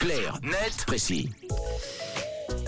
Clair, net, précis.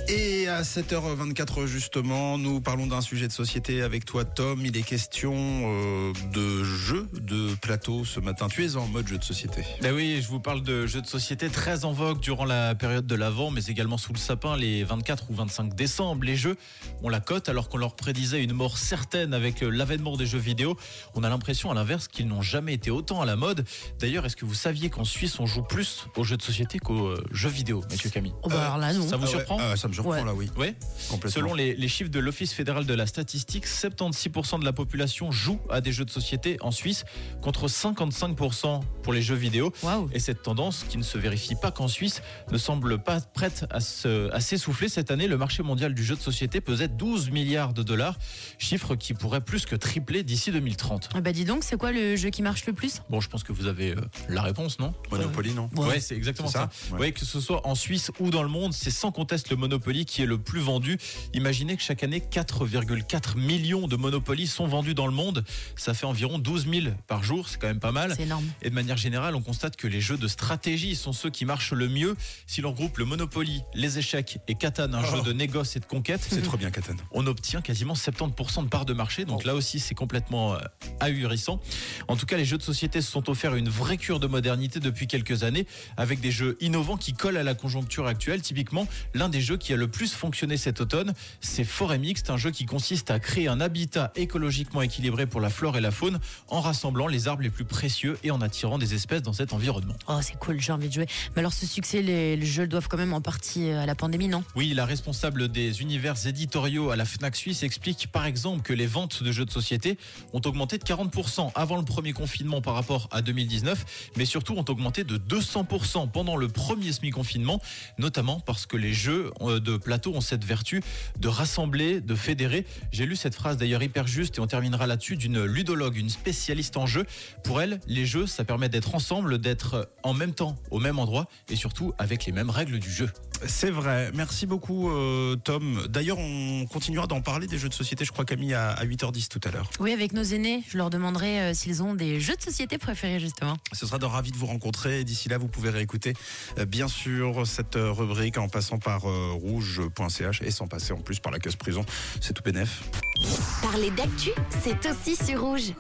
Et à 7h24 justement, nous parlons d'un sujet de société avec toi Tom. Il est question euh, de jeux plateau ce matin. Tu es en mode jeu de société. Ben oui, je vous parle de jeux de société très en vogue durant la période de l'Avent, mais également sous le sapin les 24 ou 25 décembre. Les jeux, on la cote alors qu'on leur prédisait une mort certaine avec euh, l'avènement des jeux vidéo. On a l'impression à l'inverse qu'ils n'ont jamais été autant à la mode. D'ailleurs, est-ce que vous saviez qu'en Suisse on joue plus aux jeux de société qu'aux euh, jeux vidéo, Mathieu Camille? Oh bah alors là, non. Ça vous Ah ouais, surprend? ah, Ça me surprend Ouais. là, oui. Ouais. Complètement. Selon les, les chiffres de l'Office fédéral de la statistique, 76% de la population joue à des jeux de société en Suisse contre 55% pour les jeux vidéo. Et cette tendance, qui ne se vérifie pas qu'en Suisse, ne semble pas prête à se- à s'essouffler. Cette année, le marché mondial du jeu de société pesait 12 milliards de dollars, chiffre qui pourrait plus que tripler d'ici 2030. Ah bah dis donc, c'est quoi le jeu qui marche le plus? Bon, je pense que vous avez euh, la réponse, non? Monopoly, non? Ouais, c'est exactement C'est ça. ça? Ouais. que ce soit en Suisse ou dans le monde, c'est sans conteste le Monopoly qui est le plus vendu. Imaginez que chaque année, 4,4 millions de Monopoly sont vendus dans le monde. Ça fait environ 12 000 par jour, c'est quand même pas mal. C'est énorme. Et de manière générale, on constate que les jeux de stratégie sont ceux qui marchent le mieux. Si l'on regroupe le Monopoly, les échecs et Catan, un Oh. jeu de négoce et de conquête, C'est trop bien, Catan. on obtient quasiment 70% de part de marché. Donc là aussi, c'est complètement euh, ahurissant. En tout cas, les jeux de société se sont offerts une vraie cure de modernité depuis quelques années, avec des jeux innovants qui collent à la conjoncture actuelle. Typiquement, l'un des jeux qui a le plus fonctionné cet automne, c'est Forêt Mixte, un jeu qui consiste à créer un habitat écologiquement équilibré pour la flore et la faune, en rassemblant les arbres les plus précieux et en attirant des espèces dans cet environnement. Oh, c'est cool, j'ai envie de jouer. Mais alors, ce succès, les, les jeux le doivent quand même en partie euh, à la pandémie, non? Oui, la responsable des univers éditoriaux à la FNAC Suisse explique par exemple que les ventes de jeux de société ont augmenté de 40% avant le premier confinement par rapport à 2019, mais surtout ont augmenté de 200% pendant le premier semi-confinement, notamment parce que les jeux euh, de plateau ont cette vertu de rassembler, de fédérer. J'ai lu cette phrase d'ailleurs hyper juste et on terminera là-dessus d'une ludologue, une spécialiste en jeux. Pour elle, les jeux, ça permet d'être ensemble, d'être en même temps au même endroit et surtout avec les mêmes règles du jeu. C'est vrai. Merci beaucoup, euh, Tom. D'ailleurs, on continuera d'en parler des jeux de société, je crois, Camille, à, à 8h10 tout à l'heure. Oui, avec nos aînés, je leur demanderai euh, s'ils ont des jeux de société préférés, justement. Ce sera de ravi de vous rencontrer. Et D'ici là, vous pouvez réécouter, euh, bien sûr, cette rubrique en passant par euh, rouge.ch et sans passer en plus par la case prison. C'est tout bénef. Parler d'actu, c'est aussi sur rouge.